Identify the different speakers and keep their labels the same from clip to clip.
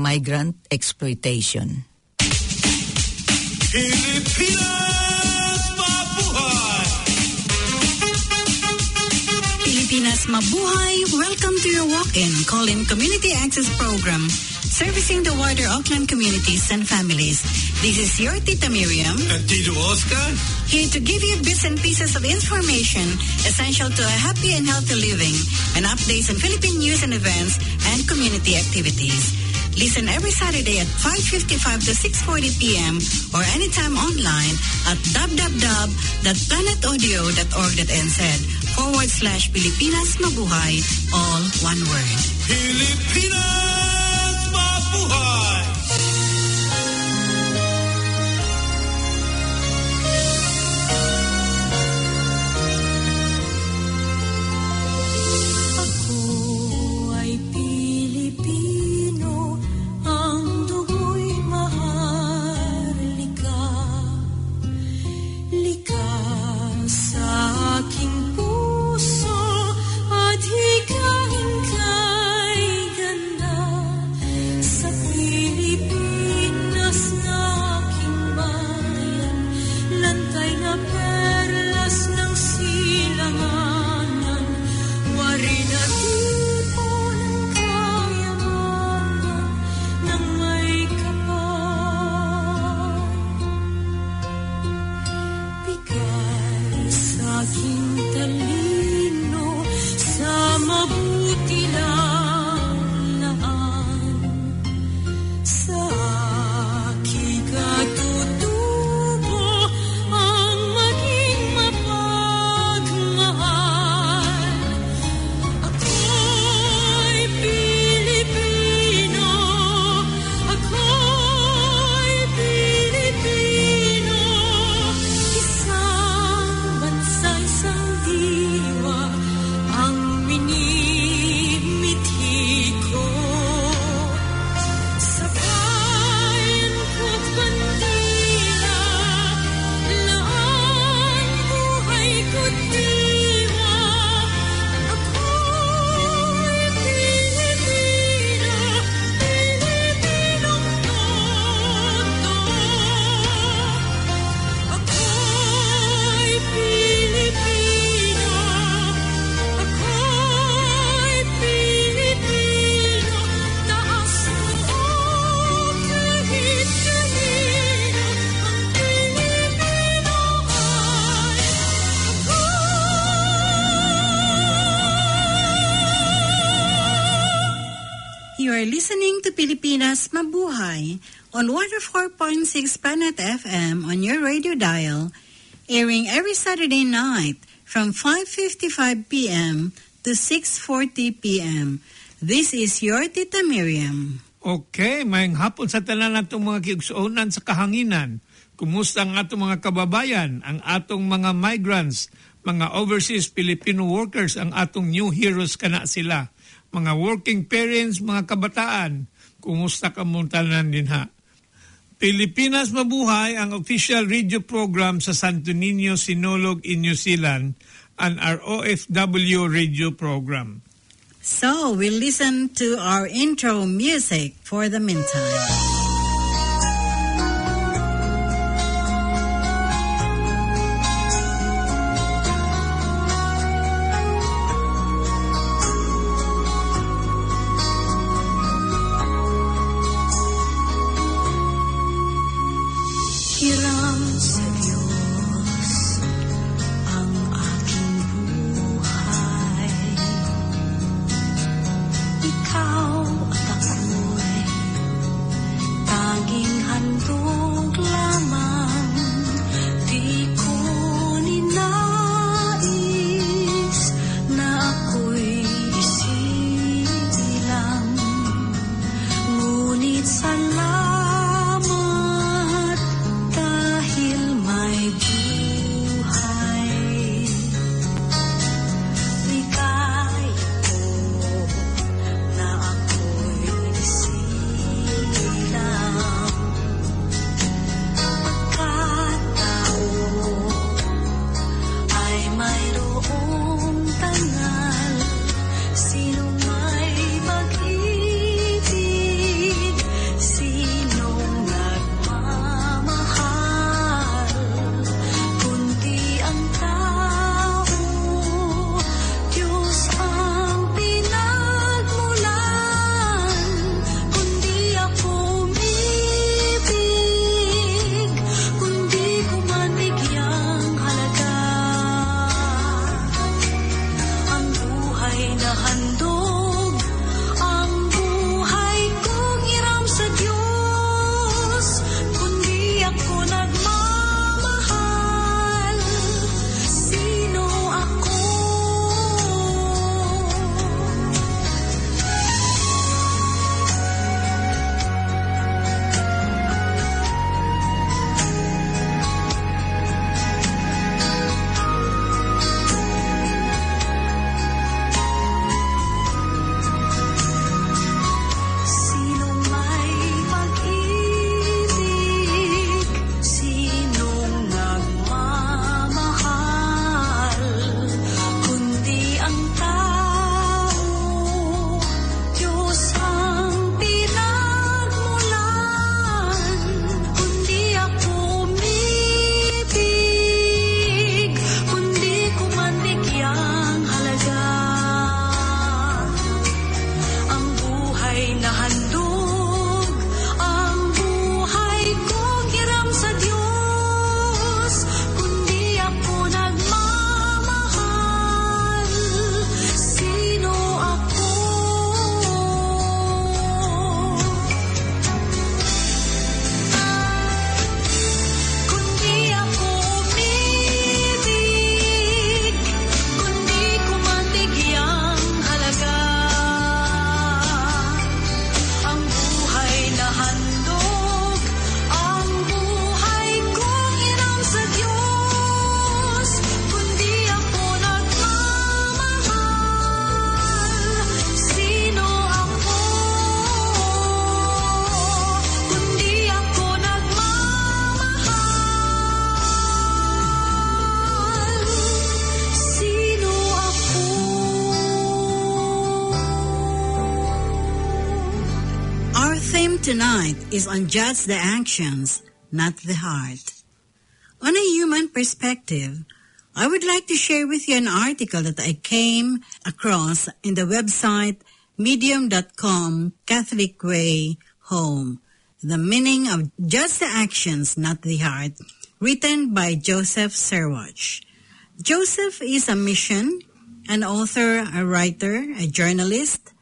Speaker 1: migrant exploitation.
Speaker 2: Pilipinas Mabuhay!
Speaker 3: Pilipinas Mabuhay, welcome to your walk-in call-in community access program servicing the wider Auckland communities and families. This is your Tita Miriam,
Speaker 2: And Tito Oscar?
Speaker 3: here to give you bits and pieces of information essential to a happy and healthy living and updates on Philippine news and events and community activities. Listen every Saturday at 5.55 to 6.40 p.m. or anytime online at www.planetaudio.org.nz forward slash Pilipinas Mabuhay, all one word.
Speaker 2: Pilipinas Mabuhay!
Speaker 3: To Pilipinas Mabuhay on 104.6 Planet FM on your radio dial, airing every Saturday night from 5.55 p.m. to 6.40 p.m. This is your Tita Miriam.
Speaker 4: Okay, mayang hapon sa tanan natong mga kiugsuonan sa kahanginan. Kumusta ang atong mga kababayan, ang atong mga migrants, mga overseas Filipino workers, ang atong new heroes kana sila. Mga working parents, mga kabataan, kumusta ka mong din ha. Pilipinas Mabuhay ang official radio program sa Santo Niño Sinulog in New Zealand and our OFW radio program.
Speaker 3: So, we'll listen to our intro music for the meantime. Tonight is on judge the actions, not the heart. On a human perspective, I would like to share with you an article that I came across in the website medium.com Catholic Way Home. The meaning of Just the actions, not the heart, written by Joseph Serwach. Joseph is a mission, an author, a writer, a journalist.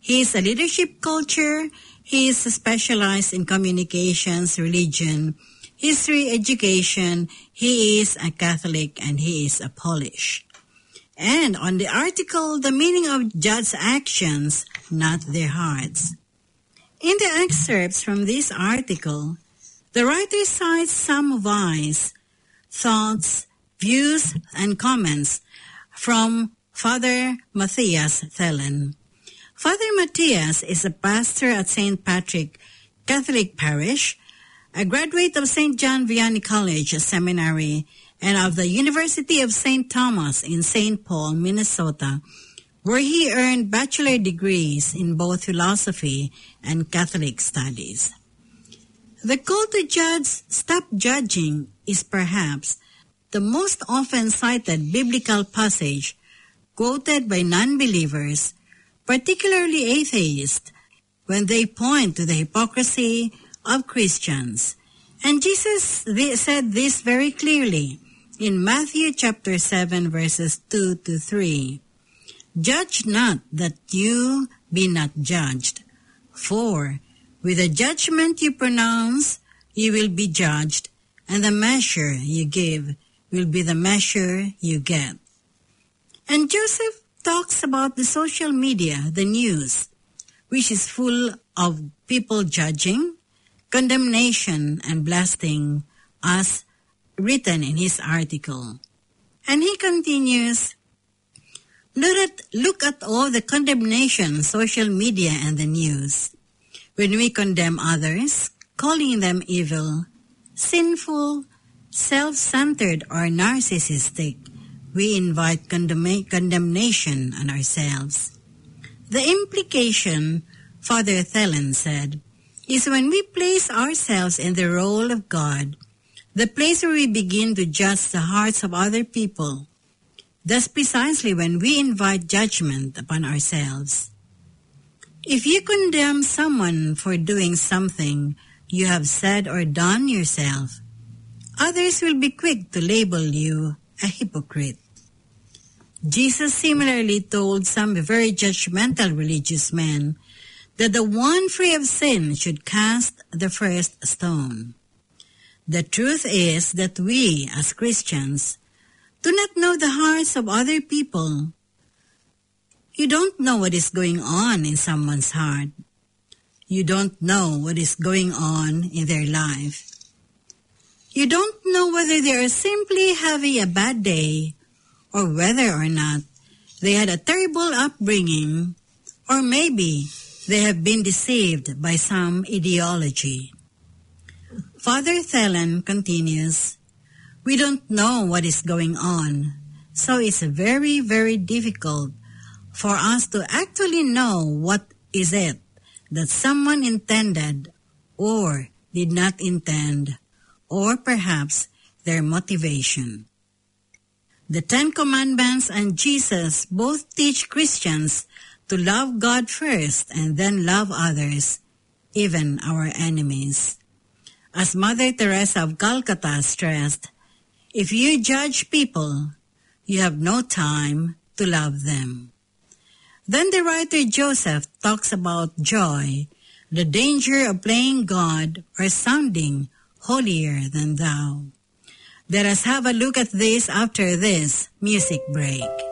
Speaker 3: He is a leadership culture. He is specialized in communications, religion, history, education. He is a Catholic and he is a Polish. And on the article, the meaning of Jud's actions, not their hearts. In the excerpts from this article, the writer cites some wise thoughts, views, and comments from Father Matthias Thelen. Father Matthias is a pastor at St. Patrick Catholic Parish, a graduate of St. John Vianney College Seminary, and of the University of St. Thomas in St. Paul, Minnesota, where he earned bachelor degrees in both philosophy and Catholic studies. The call to judge, stop judging, is perhaps the most often cited biblical passage quoted by non-believers, particularly atheists, when they point to the hypocrisy of Christians. And Jesus said this very clearly in Matthew chapter 7 verses 2 to 3. Judge not that you be not judged. For with the judgment you pronounce, you will be judged, and the measure you give will be the measure you get. And Joseph talks about the social media, the news, which is full of people judging, condemnation, and blasting, as written in his article. And he continues, Look at, look at all the condemnation, social media, and the news. When we condemn others, calling them evil, sinful, self-centered, or narcissistic, we invite condemna- condemnation on ourselves. The implication, Father Thelen said, is when we place ourselves in the role of God, the place where we begin to judge the hearts of other people. That's precisely when we invite judgment upon ourselves. If you condemn someone for doing something you have said or done yourself, others will be quick to label you a hypocrite. Jesus similarly told some very judgmental religious men that the one free of sin should cast the first stone. The truth is that we, as Christians, do not know the hearts of other people. You don't know what is going on in someone's heart. You don't know what is going on in their life. You don't know whether they are simply having a bad day or whether or not they had a terrible upbringing or maybe they have been deceived by some ideology. Father Thelen continues, we don't know what is going on, so it's very, very difficult for us to actually know what is it that someone intended or did not intend, or perhaps their motivation. The Ten Commandments and Jesus both teach Christians to love God first and then love others, even our enemies. As Mother Teresa of Calcutta stressed, if you judge people, you have no time to love them. Then the writer Joseph talks about joy, the danger of playing God or sounding holier than thou. Let us have a look at this after this music break.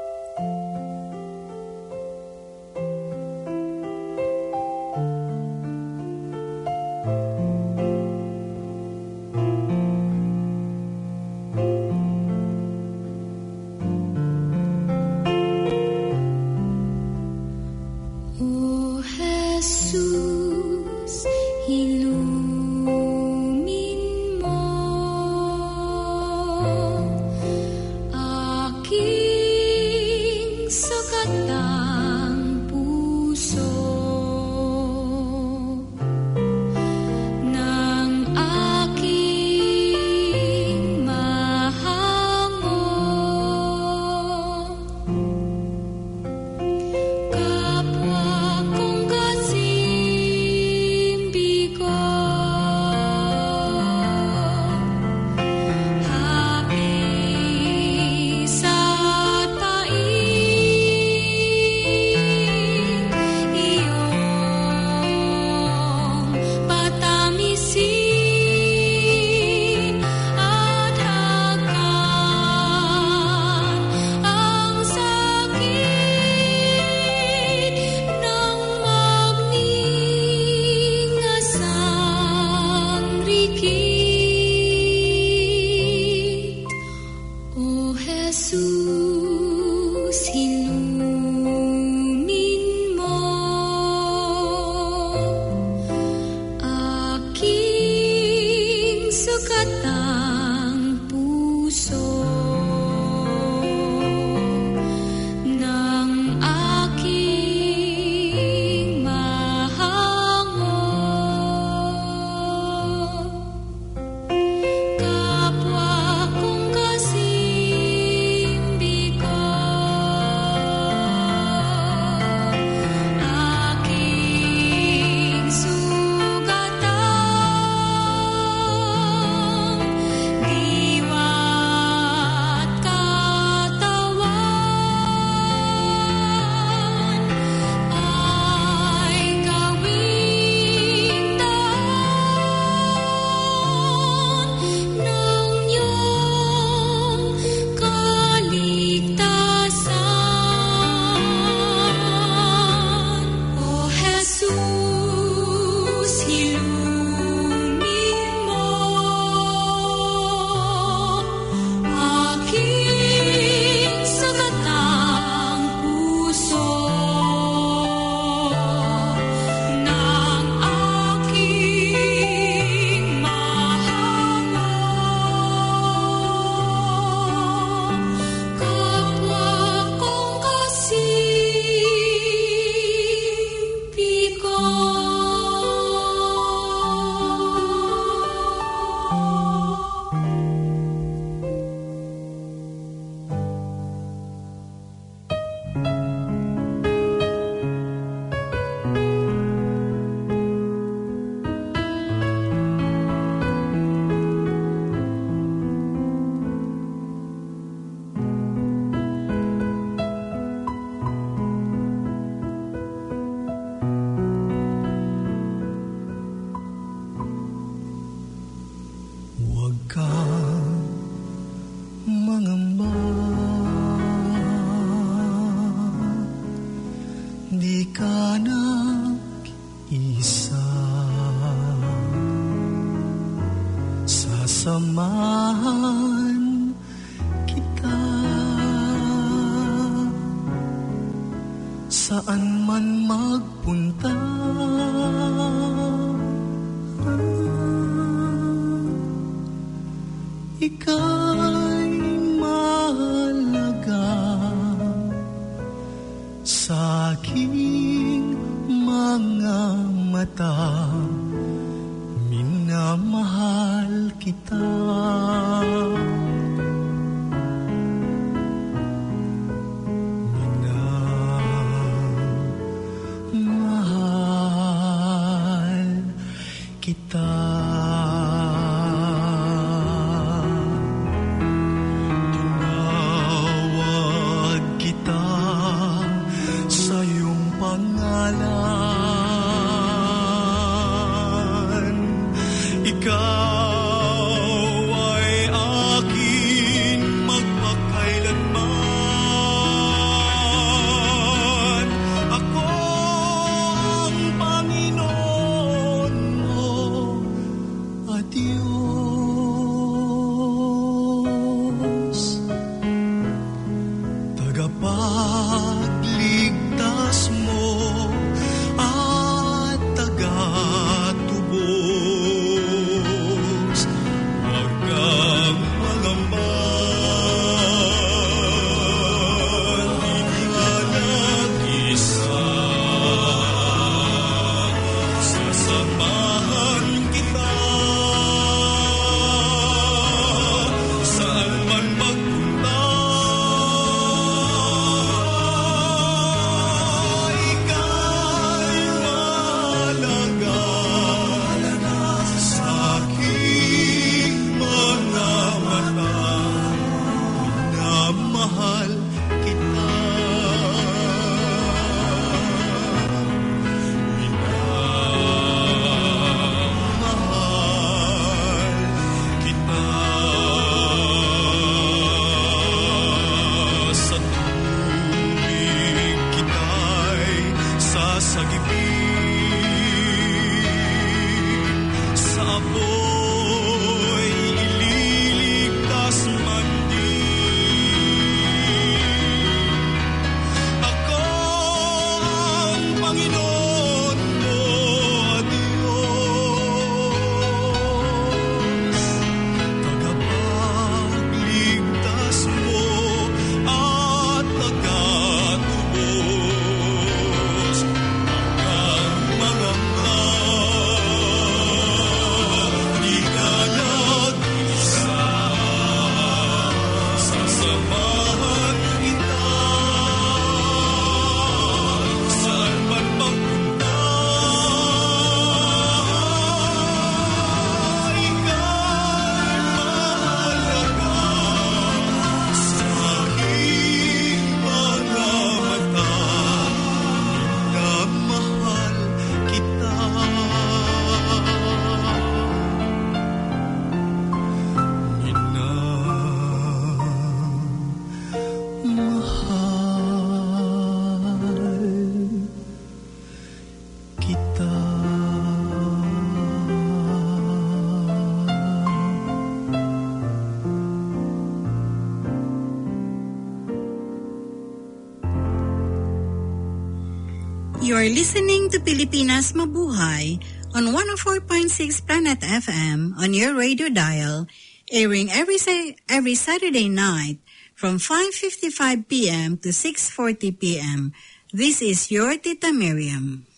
Speaker 3: Listening to Pilipinas Mabuhay on 104.6 Planet FM on your radio dial, airing every sa- every Saturday night from 5:55 p.m. to 6:40 p.m. This is your Tita Miriam.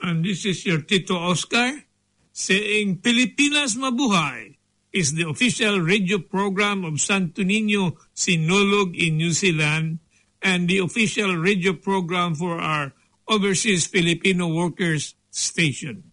Speaker 4: And this is your Tito Oscar saying Pilipinas Mabuhay is the official radio program of Santo Niño Sinulog in New Zealand and the official radio program for our overseas Filipino workers station.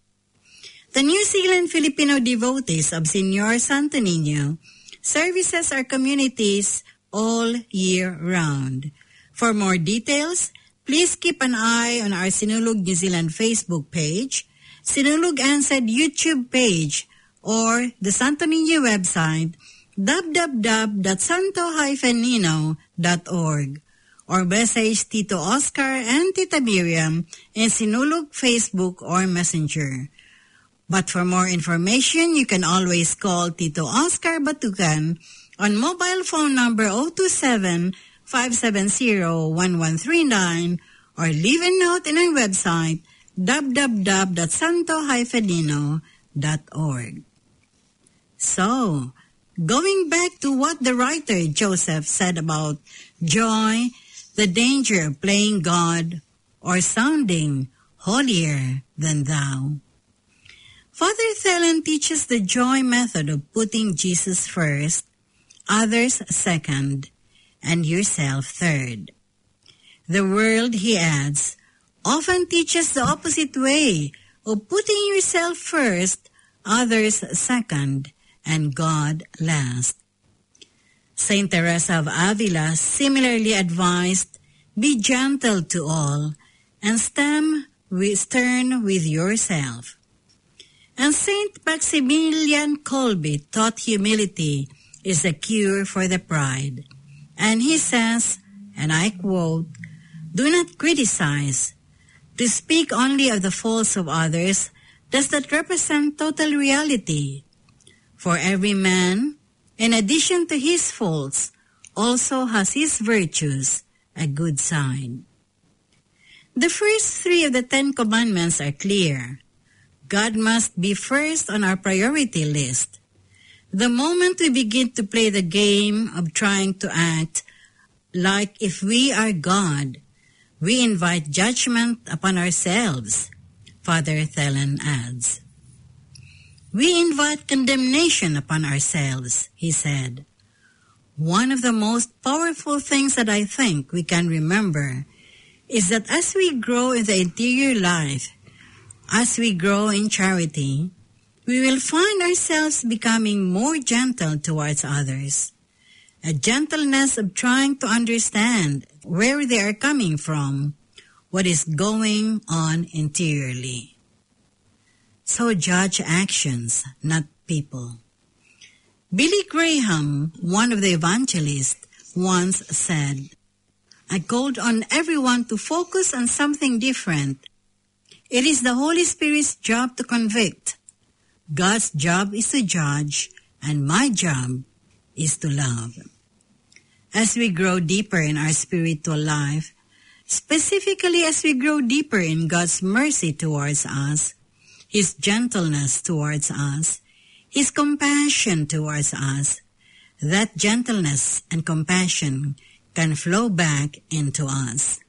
Speaker 3: The New Zealand Filipino devotees of Senor Santo Niño services our communities all year round. For more details, please keep an eye on our Sinulog New Zealand Facebook page, Sinulog Ansad YouTube page, or the Santo Niño website www.santo-nino.org or message Tito Oscar and Tita Miriam in Sinulog Facebook or Messenger. But for more information, you can always call Tito Oscar Batugan on mobile phone number 027-570-1139 or leave a note in our website www.santo-dino.org. So, going back to what the writer Joseph said about joy, the danger of playing God or sounding holier than thou. Father Thelen teaches the joy method of putting Jesus first, others second, and yourself third. The world, he adds, often teaches the opposite way of putting yourself first, others second, and God last. Saint Teresa of Avila similarly advised, be gentle to all and stem with, stern with yourself. And Saint Maximilian Kolbe taught humility is the cure for the pride. And he says, and I quote, do not criticize. To speak only of the faults of others does not represent total reality. For every man, in addition to his faults, also has his virtues, a good sign. The first three of the Ten Commandments are clear. God must be first on our priority list. The moment we begin to play the game of trying to act like if we are God, we invite judgment upon ourselves, Father Thelen adds. We invite condemnation upon ourselves, he said. One of the most powerful things that I think we can remember is that as we grow in the interior life, as we grow in charity, we will find ourselves becoming more gentle towards others. A gentleness of trying to understand where they are coming from, what is going on interiorly. So judge actions, not people. Billy Graham, one of the evangelists, once said, I called on everyone to focus on something different. It is the Holy Spirit's job to convict. God's job is to judge, and my job is to love. As we grow deeper in our spiritual life, specifically as we grow deeper in God's mercy towards us, His gentleness towards us, His compassion towards us, that gentleness and compassion can flow back into us.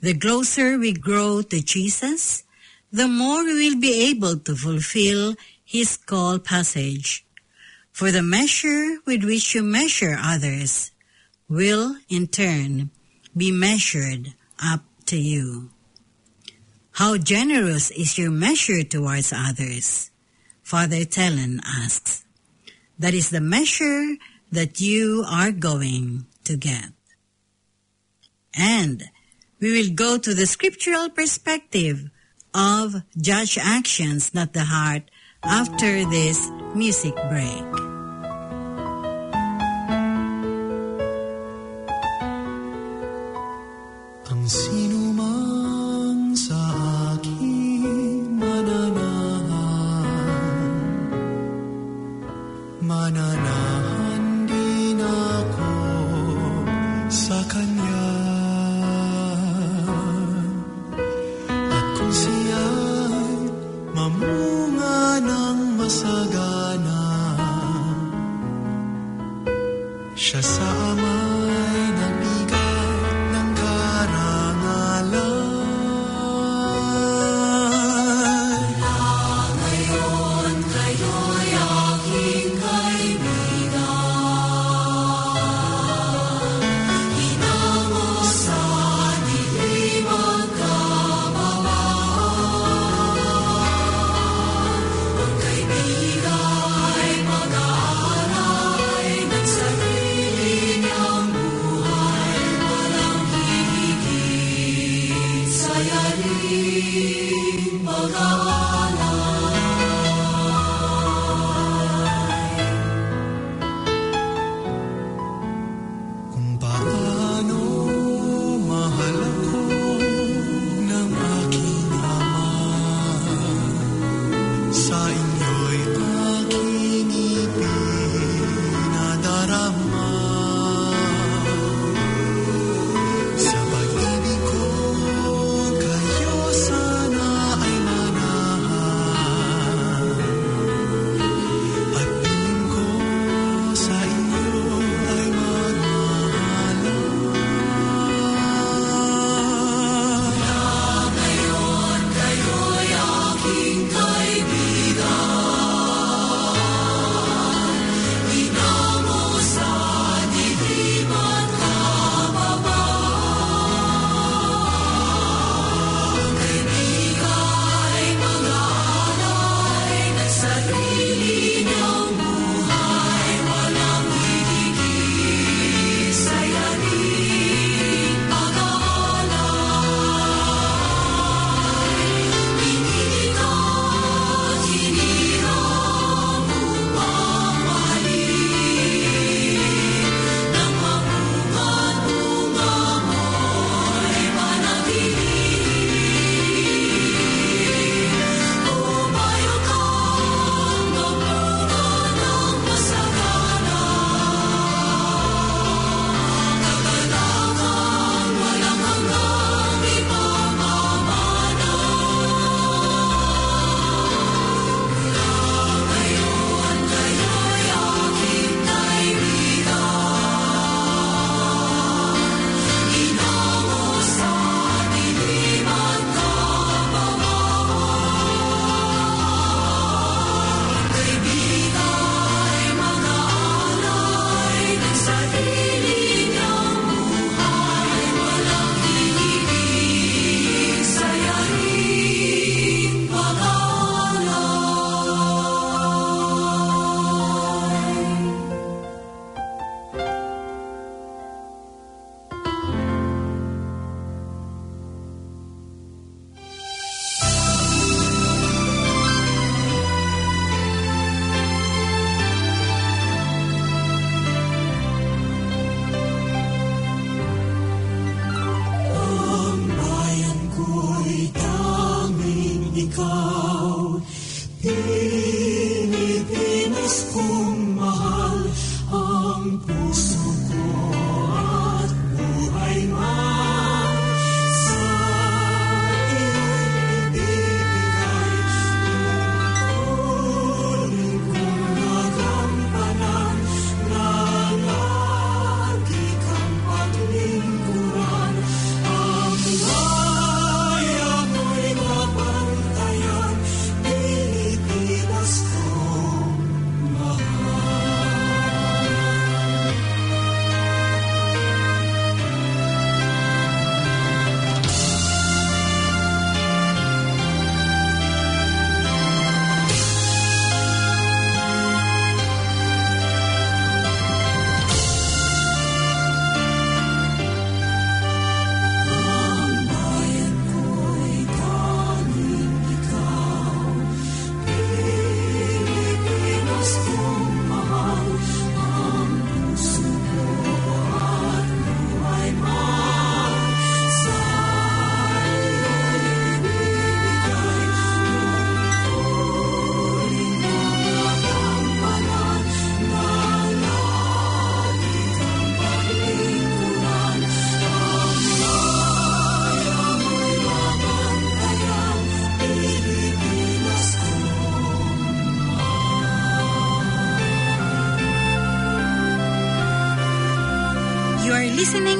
Speaker 3: The closer we grow to Jesus, the more we will be able to fulfill His call passage. For the measure with which you measure others will, in turn, be measured up to you. How generous is your measure towards others? Father Thelen asks. That is the measure that you are going to get. And we will go to the scriptural perspective of judge actions, not the heart, after this music break.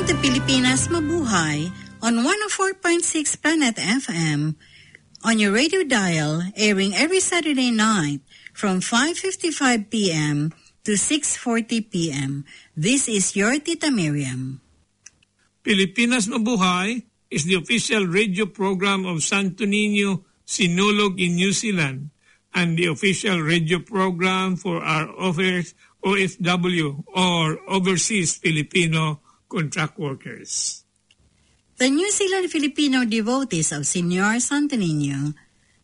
Speaker 3: To Pilipinas Mabuhay on 104.6 Planet FM on your radio dial, airing every Saturday night from 5.55 p.m. to 6.40 p.m. This is your Tita Miriam.
Speaker 4: Pilipinas Mabuhay is the official radio program of Santo Niño Sinulog in New Zealand and the official radio program for our offers OFW or Overseas Filipino Contract Workers.
Speaker 3: The New Zealand Filipino devotees of Senor Santo Niño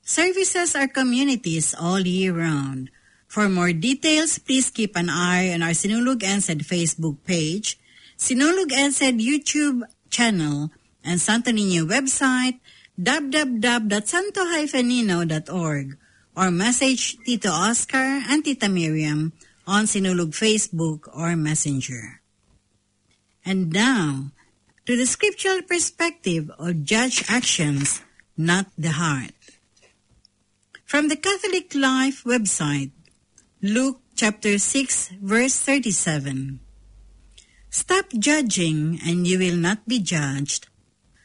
Speaker 3: services our communities all year round. For more details, please keep an eye on our Sinulog NZ Facebook page, Sinulog NZ YouTube channel, and Santo Niño website www.santo-nino.org or message Tito Oscar and Tita Miriam on Sinulog Facebook or Messenger. And now, to the scriptural perspective of judge actions, not the heart. From the Catholic Life website, Luke chapter 6 verse 37. Stop judging and you will not be judged.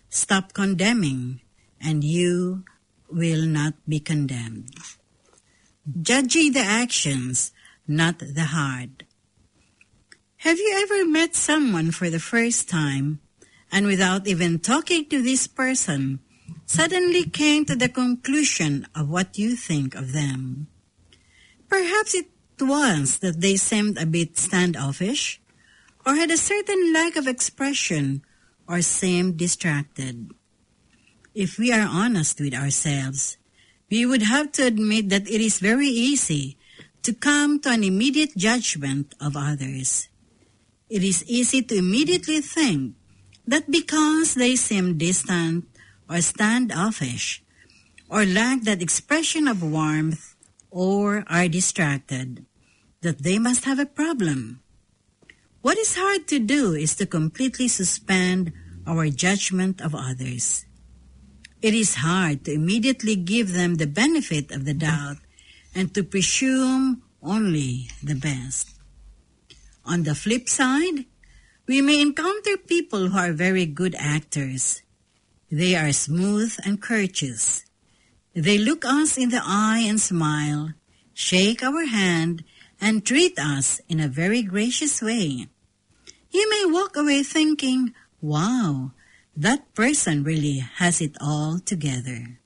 Speaker 3: Stop condemning and you will not be condemned. Judging the actions, not the heart. Have you ever met someone for the first time and without even talking to this person, suddenly came to the conclusion of what you think of them? Perhaps it was that they seemed a bit standoffish or had a certain lack of expression or seemed distracted. If we are honest with ourselves, we would have to admit that it is very easy to come to an immediate judgment of others. It is easy to immediately think that because they seem distant or standoffish or lack that expression of warmth or are distracted, that they must have a problem. What is hard to do is to completely suspend our judgment of others. It is hard to immediately give them the benefit of the doubt and to presume only the best. On the flip side, we may encounter people who are very good actors. They are smooth and courteous. They look us in the eye and smile, shake our hand, and treat us in a very gracious way. You may walk away thinking, wow, that person really has it all together.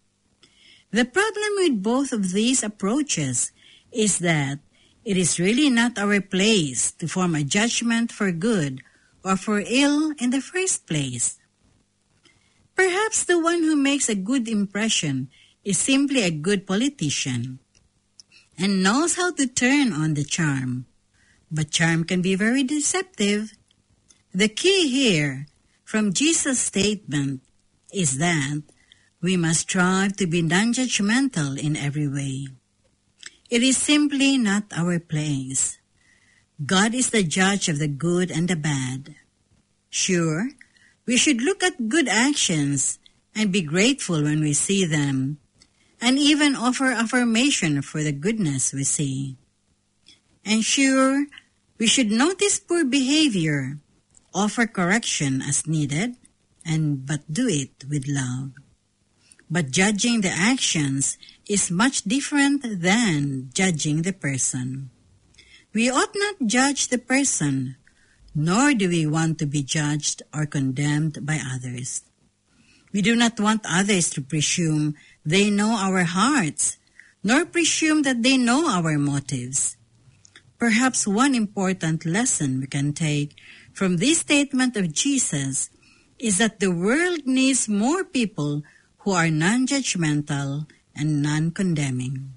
Speaker 3: The problem with both of these approaches is that it is really not our place to form a judgment for good or for ill in the first place. Perhaps the one who makes a good impression is simply a good politician and knows how to turn on the charm. But charm can be very deceptive. The key here from Jesus' statement is that we must strive to be non-judgmental in every way. It is simply not our place. God is the judge of the good and the bad. Sure, we should look at good actions and be grateful when we see them, and even offer affirmation for the goodness we see. And sure, we should notice poor behavior, offer correction as needed, and but do it with love. But judging the actions is much different than judging the person. We ought not judge the person, nor do we want to be judged or condemned by others. We do not want others to presume they know our hearts, nor presume that they know our motives. Perhaps one important lesson we can take from this statement of Jesus is that the world needs more people who are non-judgmental and non-condemning.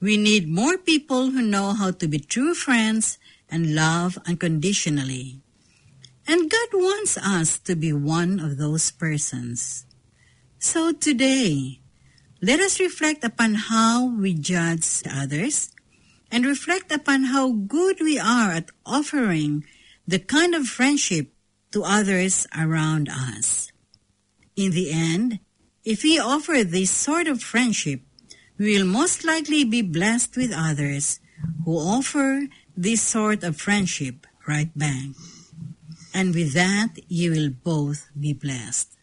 Speaker 3: We need more people who know how to be true friends and love unconditionally. And God wants us to be one of those persons. So today, let us reflect upon how we judge others and reflect upon how good we are at offering the kind of friendship to others around us. In the end, if we offer this sort of friendship, we will most likely be blessed with others who offer this sort of friendship right back. And with that, you will both be blessed.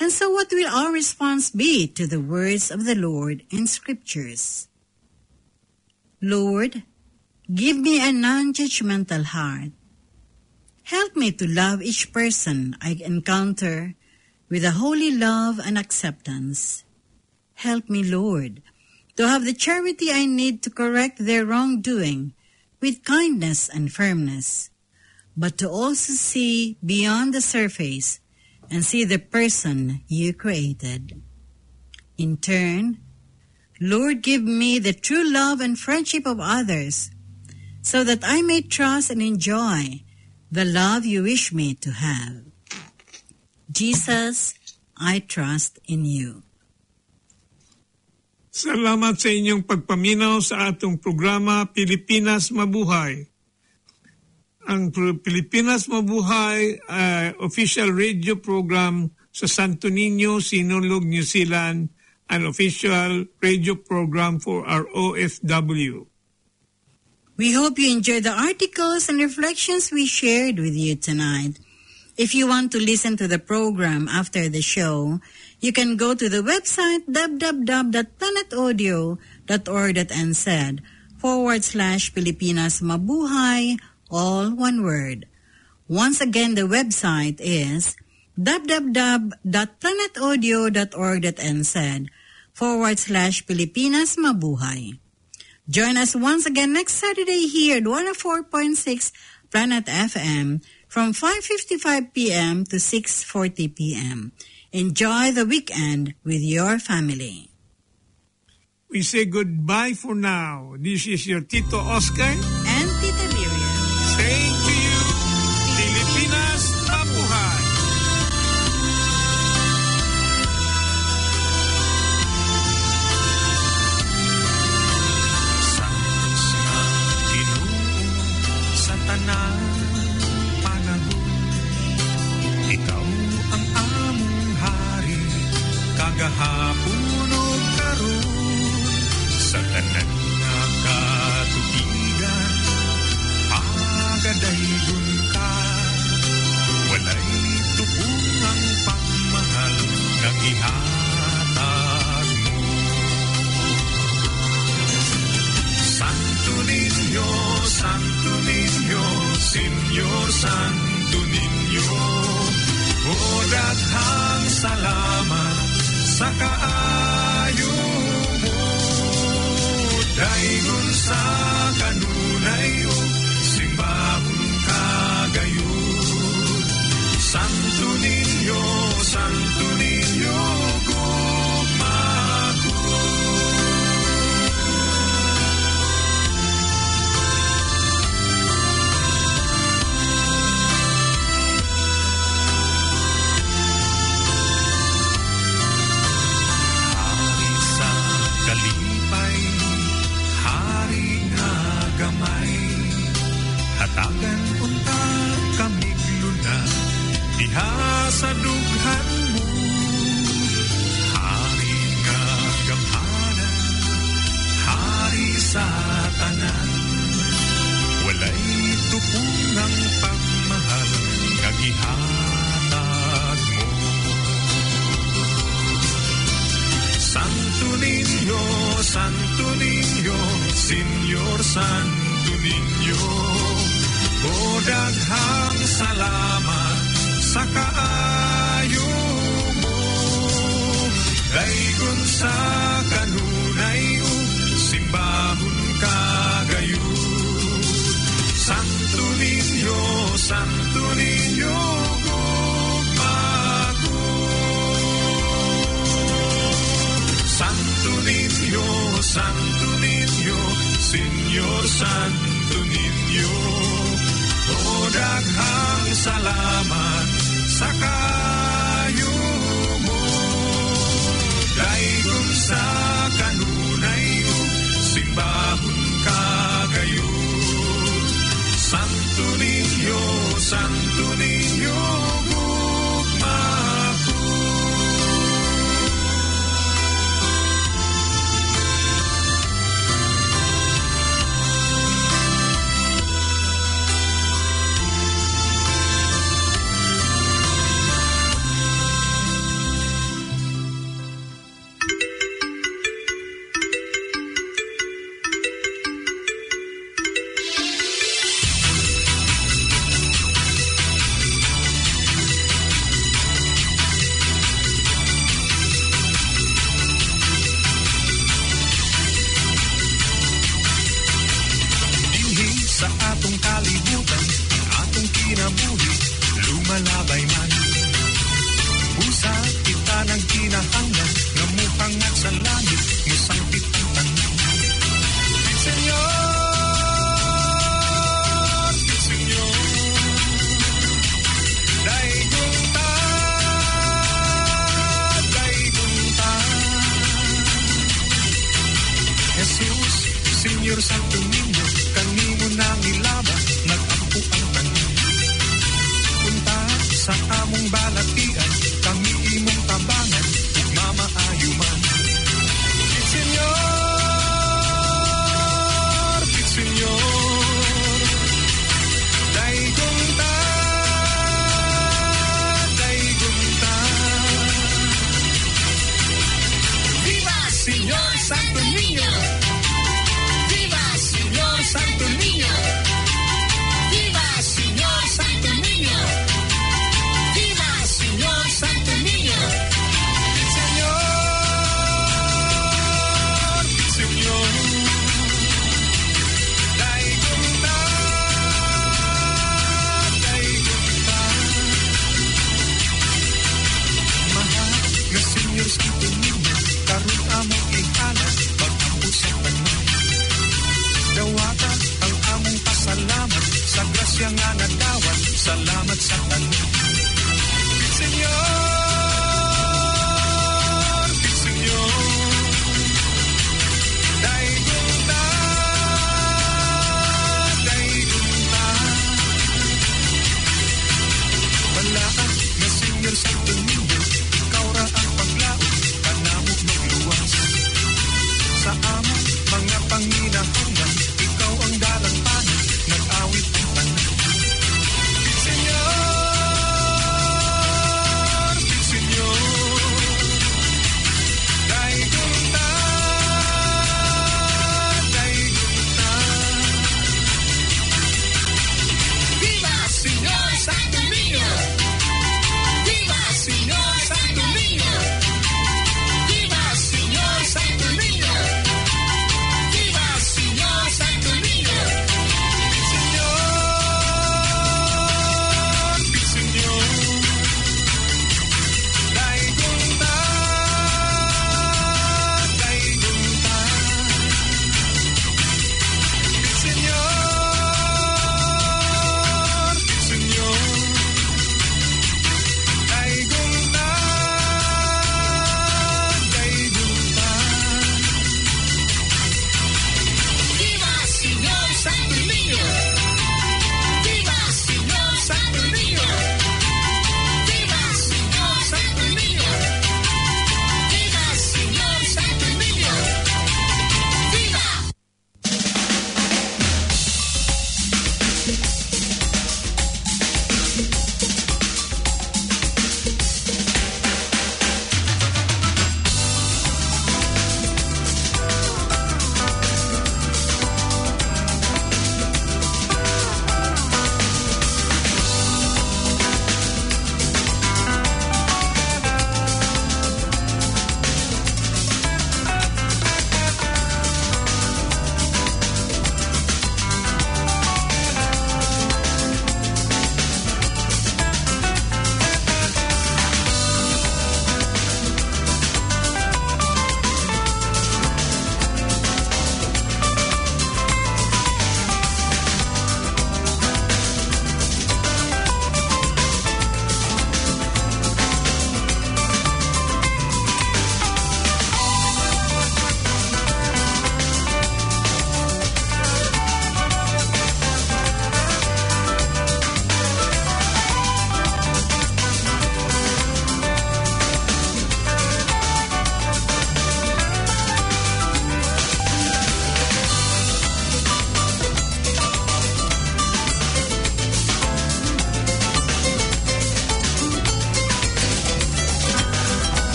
Speaker 3: And so what will our response be to the words of the Lord in scriptures? Lord, give me a non-judgmental heart. Help me to love each person I encounter with a holy love and acceptance. Help me, Lord, to have the charity I need to correct their wrongdoing with kindness and firmness, but to also see beyond the surface and see the person you created. In turn, Lord, give me the true love and friendship of others so that I may trust and enjoy the love you wish me to have. Jesus, I trust in you.
Speaker 4: Salamat sa inyong pagpaminaw sa atong programa Pilipinas Mabuhay. Ang Pilipinas Mabuhay uh, official radio program sa Santo Niño, Sinulog, New Zealand, an official radio program for our OFW.
Speaker 3: We hope you enjoyed the articles and reflections we shared with you tonight. If you want to listen to the program after the show, you can go to the website www.planetaudio.org.nz forward slash Pilipinas Mabuhay, all one word. Once again, the website is www.planetaudio.org.nz forward slash Pilipinas Mabuhay. Join us once again next Saturday here at 104.6 Planet FM from 5.55 p.m. to 6.40 p.m. Enjoy the weekend with your family.
Speaker 4: We say goodbye for now. This is your Tito Oscar
Speaker 3: And Tita Miriam.
Speaker 4: saying
Speaker 2: Santo Niño, o daghang salamat sa kaayo mo. Daygon sa kanunay o simbahon kagayon. Santo Niño, Santo